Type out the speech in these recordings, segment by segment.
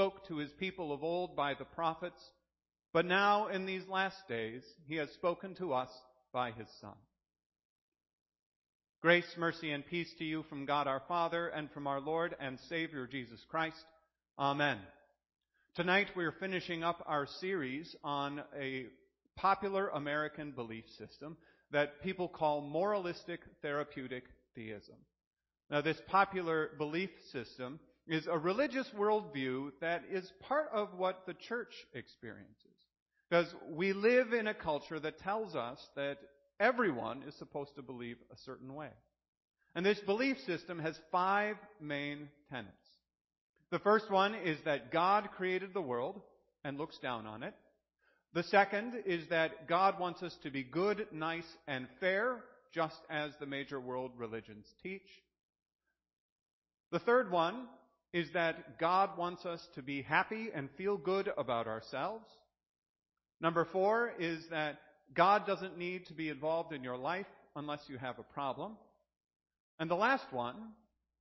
spoke to his people of old by the prophets, but now in these last days he has spoken to us by his Son. Grace, mercy, and peace to you from God our Father and from our Lord and Savior Jesus Christ. Amen. Tonight we are finishing up our series on a popular American belief system that people call moralistic therapeutic deism. Now this popular belief system is a religious worldview that is part of what the church experiences. Because we live in a culture that tells us that everyone is supposed to believe a certain way. And this belief system has five main tenets. The first one is that God created the world and looks down on it. The second is that God wants us to be good, nice, and fair, just as the major world religions teach. The third one is that God wants us to be happy and feel good about ourselves. Number four is that God doesn't need to be involved in your life unless you have a problem. And the last one,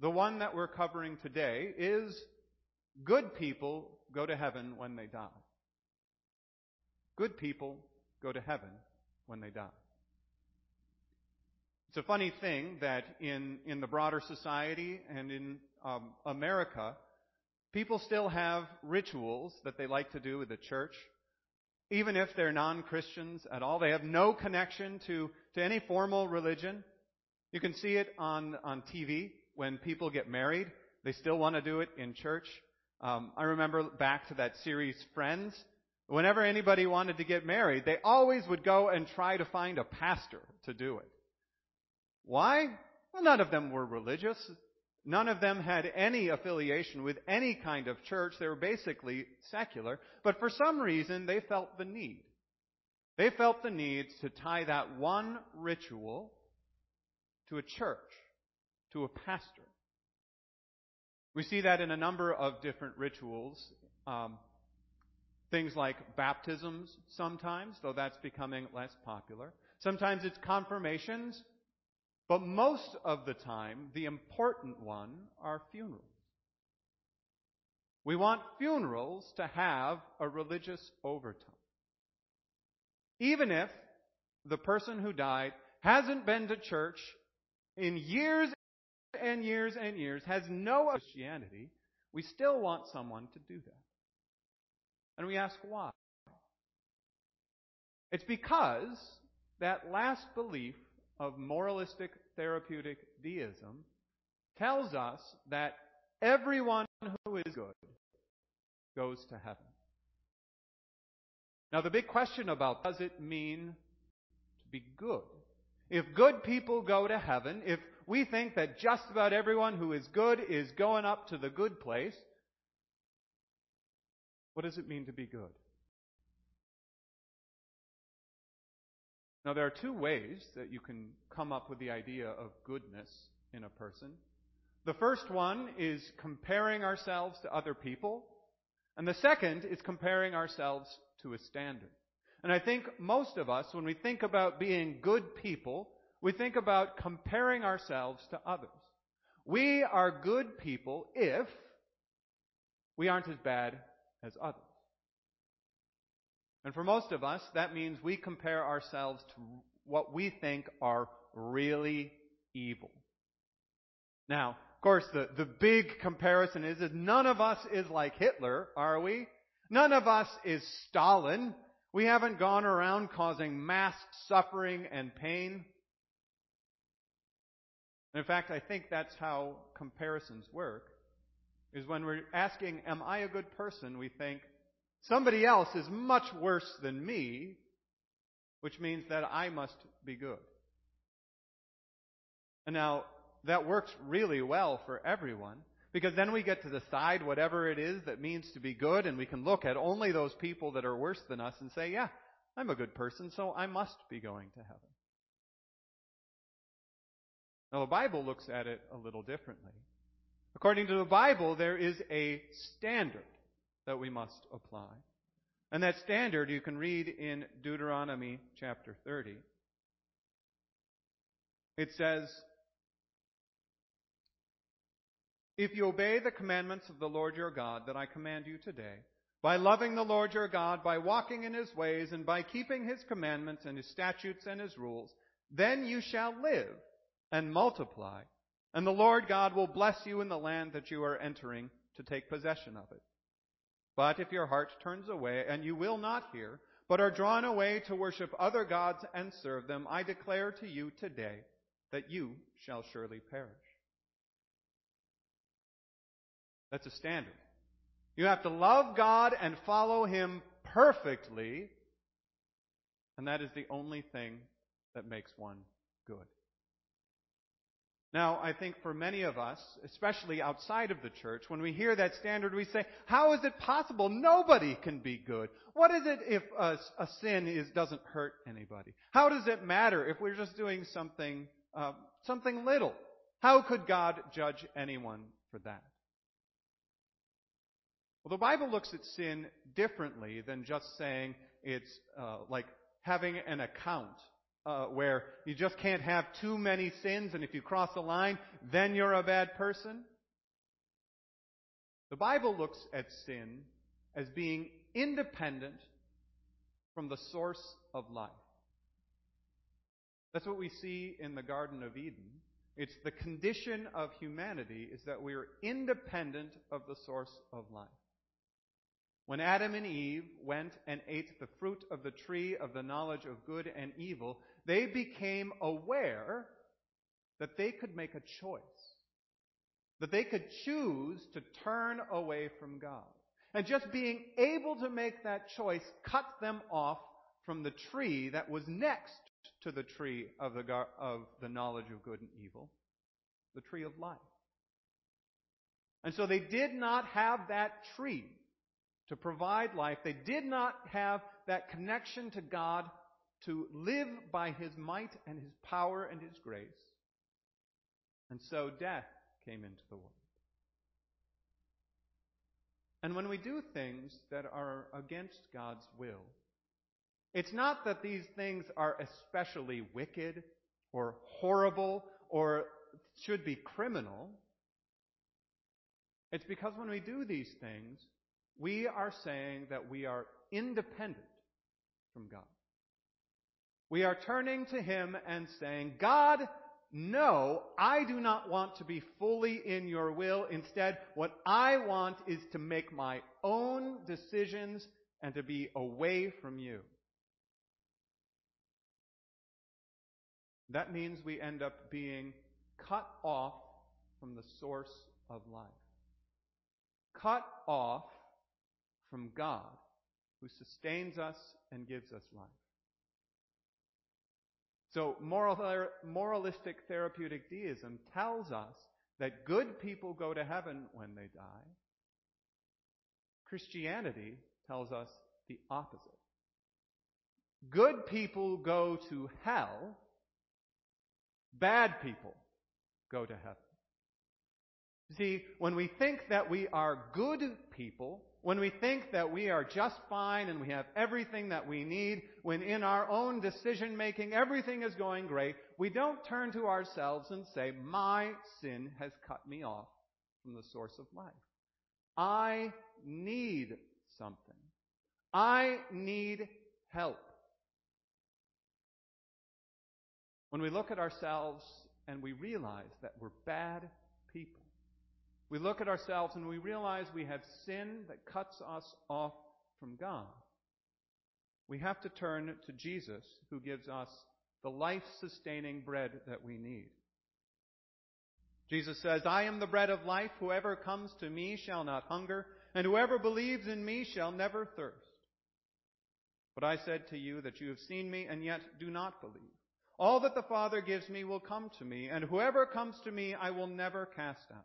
the one that we're covering today, is good people go to heaven when they die. Good people go to heaven when they die. It's a funny thing that in, in the broader society and in um, America, people still have rituals that they like to do with the church, even if they're non-Christians at all. They have no connection to, to any formal religion. You can see it on, on TV when people get married. They still want to do it in church. Um, I remember back to that series Friends. Whenever anybody wanted to get married, they always would go and try to find a pastor to do it. Why? Well, none of them were religious. None of them had any affiliation with any kind of church. They were basically secular. But for some reason, they felt the need. They felt the need to tie that one ritual to a church, to a pastor. We see that in a number of different rituals. Um, things like baptisms sometimes, though that's becoming less popular. Sometimes it's confirmations. But most of the time, the important one are funerals. We want funerals to have a religious overtone. Even if the person who died hasn't been to church in years and years and years, has no Christianity, we still want someone to do that. And we ask why. It's because that last belief of moralistic therapeutic deism tells us that everyone who is good goes to heaven. Now the big question about does it mean to be good? If good people go to heaven, if we think that just about everyone who is good is going up to the good place, what does it mean to be good? Now, there are two ways that you can come up with the idea of goodness in a person. The first one is comparing ourselves to other people, and the second is comparing ourselves to a standard. And I think most of us, when we think about being good people, we think about comparing ourselves to others. We are good people if we aren't as bad as others. And for most of us, that means we compare ourselves to what we think are really evil. Now, of course, the, the big comparison is that none of us is like Hitler, are we? None of us is Stalin. We haven't gone around causing mass suffering and pain. in fact, I think that's how comparisons work, is when we're asking, am I a good person, we think, Somebody else is much worse than me, which means that I must be good. And now, that works really well for everyone, because then we get to decide whatever it is that means to be good, and we can look at only those people that are worse than us and say, yeah, I'm a good person, so I must be going to heaven. Now, the Bible looks at it a little differently. According to the Bible, there is a standard that we must apply. And that standard you can read in Deuteronomy chapter 30. It says, if you obey the commandments of the Lord your God that I command you today, by loving the Lord your God, by walking in his ways, and by keeping his commandments and his statutes and his rules, then you shall live and multiply, and the Lord God will bless you in the land that you are entering to take possession of it. But if your heart turns away and you will not hear, but are drawn away to worship other gods and serve them, I declare to you today that you shall surely perish. That's a standard. You have to love God and follow Him perfectly, and that is the only thing that makes one good. Now, I think for many of us, especially outside of the church, when we hear that standard, we say, how is it possible? Nobody can be good. What is it if a, a sin is, doesn't hurt anybody? How does it matter if we're just doing something, uh, something little? How could God judge anyone for that? Well, the Bible looks at sin differently than just saying it's uh, like having an account uh, where you just can't have too many sins, and if you cross the line, then you're a bad person. The Bible looks at sin as being independent from the source of life. That's what we see in the Garden of Eden. It's the condition of humanity is that we are independent of the source of life. When Adam and Eve went and ate the fruit of the tree of the knowledge of good and evil, they became aware that they could make a choice. That they could choose to turn away from God. And just being able to make that choice cut them off from the tree that was next to the tree of the, of the knowledge of good and evil, the tree of life. And so they did not have that tree to provide life. They did not have that connection to God to live by His might and His power and His grace. And so death came into the world. And when we do things that are against God's will, it's not that these things are especially wicked or horrible or should be criminal. It's because when we do these things, we are saying that we are independent from God. We are turning to Him and saying, God, no, I do not want to be fully in your will. Instead, what I want is to make my own decisions and to be away from you. That means we end up being cut off from the source of life. Cut off from God who sustains us and gives us life. So moral, moralistic therapeutic deism tells us that good people go to heaven when they die. Christianity tells us the opposite. Good people go to hell. Bad people go to heaven. See, when we think that we are good people, when we think that we are just fine and we have everything that we need, when in our own decision making everything is going great, we don't turn to ourselves and say, my sin has cut me off from the source of life. I need something. I need help. When we look at ourselves and we realize that we're bad we look at ourselves and we realize we have sin that cuts us off from God. We have to turn to Jesus who gives us the life sustaining bread that we need. Jesus says, I am the bread of life. Whoever comes to me shall not hunger, and whoever believes in me shall never thirst. But I said to you that you have seen me and yet do not believe. All that the Father gives me will come to me, and whoever comes to me I will never cast out.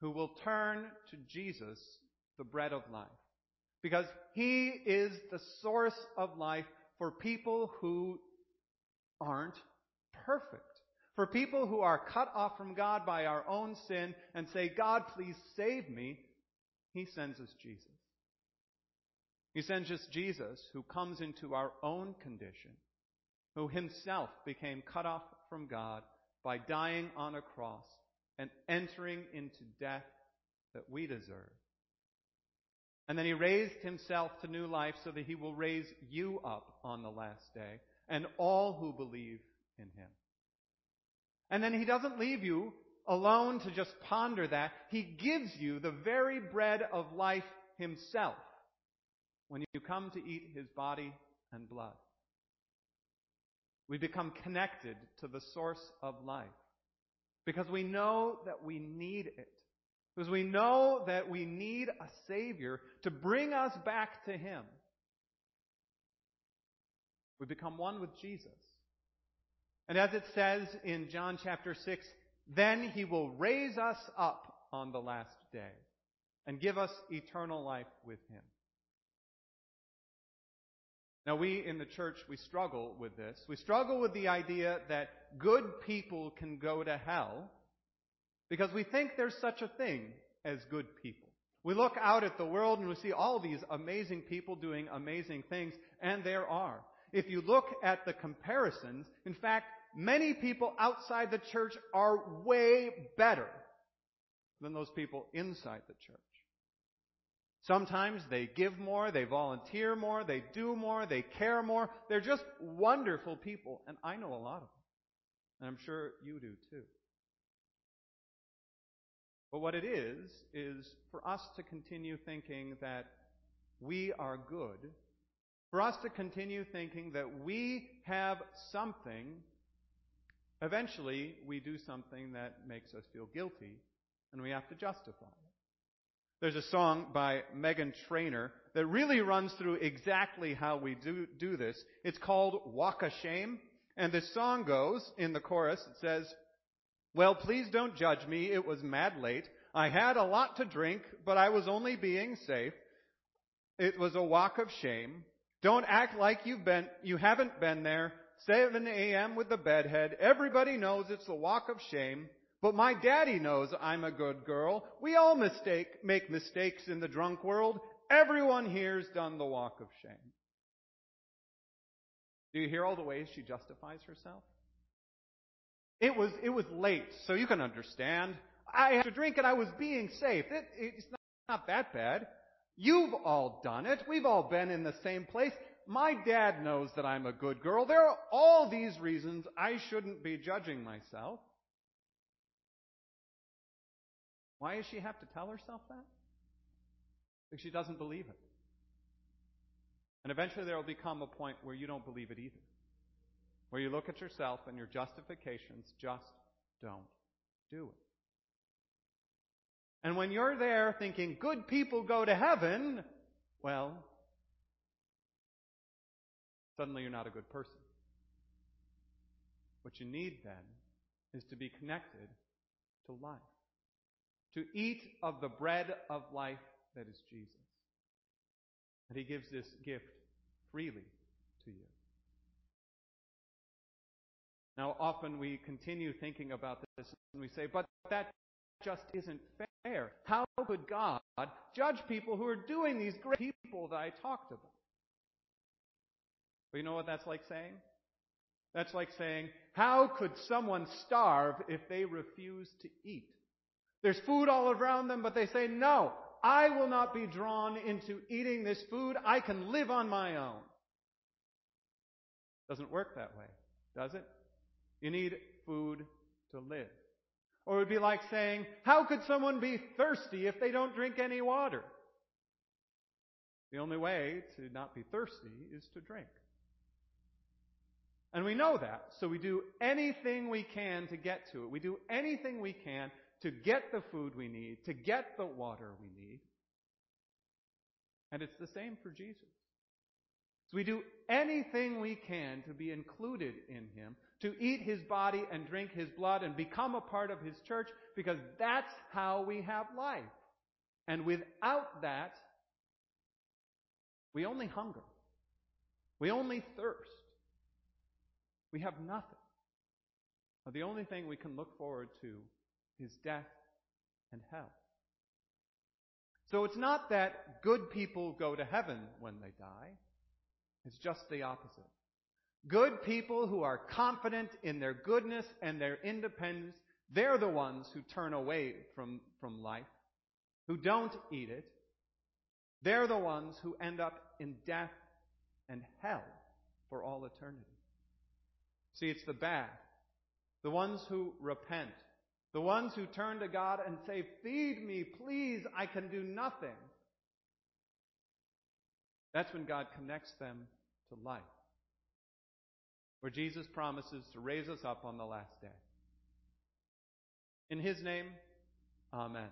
who will turn to Jesus, the bread of life. Because He is the source of life for people who aren't perfect. For people who are cut off from God by our own sin and say, God, please save me, He sends us Jesus. He sends us Jesus who comes into our own condition, who Himself became cut off from God by dying on a cross and entering into death that we deserve. And then he raised himself to new life so that he will raise you up on the last day and all who believe in him. And then he doesn't leave you alone to just ponder that. He gives you the very bread of life himself when you come to eat his body and blood. We become connected to the source of life because we know that we need it. Because we know that we need a Savior to bring us back to Him. We become one with Jesus. And as it says in John chapter 6, then He will raise us up on the last day and give us eternal life with Him. Now we in the church, we struggle with this. We struggle with the idea that good people can go to hell because we think there's such a thing as good people. We look out at the world and we see all these amazing people doing amazing things, and there are. If you look at the comparisons, in fact, many people outside the church are way better than those people inside the church. Sometimes they give more, they volunteer more, they do more, they care more. They're just wonderful people, and I know a lot of them. And I'm sure you do too. But what it is, is for us to continue thinking that we are good, for us to continue thinking that we have something, eventually we do something that makes us feel guilty, and we have to justify it. There's a song by Meghan Trainor that really runs through exactly how we do, do this. It's called Walk of Shame. And the song goes, in the chorus, it says, Well, please don't judge me. It was mad late. I had a lot to drink, but I was only being safe. It was a walk of shame. Don't act like you've been, you haven't been there. 7 a.m. with the bedhead. Everybody knows it's the walk of shame. But my daddy knows I'm a good girl. We all mistake, make mistakes in the drunk world. Everyone here's done the walk of shame. Do you hear all the ways she justifies herself? It was, it was late, so you can understand. I had to drink and I was being safe. It, it's not, not that bad. You've all done it. We've all been in the same place. My dad knows that I'm a good girl. There are all these reasons I shouldn't be judging myself. Why does she have to tell herself that? Because she doesn't believe it. And eventually there will become a point where you don't believe it either. Where you look at yourself and your justifications just don't do it. And when you're there thinking good people go to heaven, well, suddenly you're not a good person. What you need then is to be connected to life to eat of the bread of life that is Jesus. And he gives this gift freely to you. Now, often we continue thinking about this and we say, but that just isn't fair. How could God judge people who are doing these great people that I talked about? But you know what that's like saying? That's like saying, how could someone starve if they refuse to eat? There's food all around them, but they say, no, I will not be drawn into eating this food. I can live on my own. Doesn't work that way, does it? You need food to live. Or it would be like saying, how could someone be thirsty if they don't drink any water? The only way to not be thirsty is to drink. And we know that, so we do anything we can to get to it. We do anything we can to get the food we need, to get the water we need. And it's the same for Jesus. So we do anything we can to be included in Him, to eat his body and drink his blood and become a part of his church because that's how we have life. And without that, we only hunger. We only thirst. We have nothing. The only thing we can look forward to is death and hell. So it's not that good people go to heaven when they die. It's just the opposite. Good people who are confident in their goodness and their independence, they're the ones who turn away from, from life, who don't eat it. They're the ones who end up in death and hell for all eternity. See, it's the bad, the ones who repent, the ones who turn to God and say, Feed me, please, I can do nothing. That's when God connects them to life. Where Jesus promises to raise us up on the last day. In His name, Amen.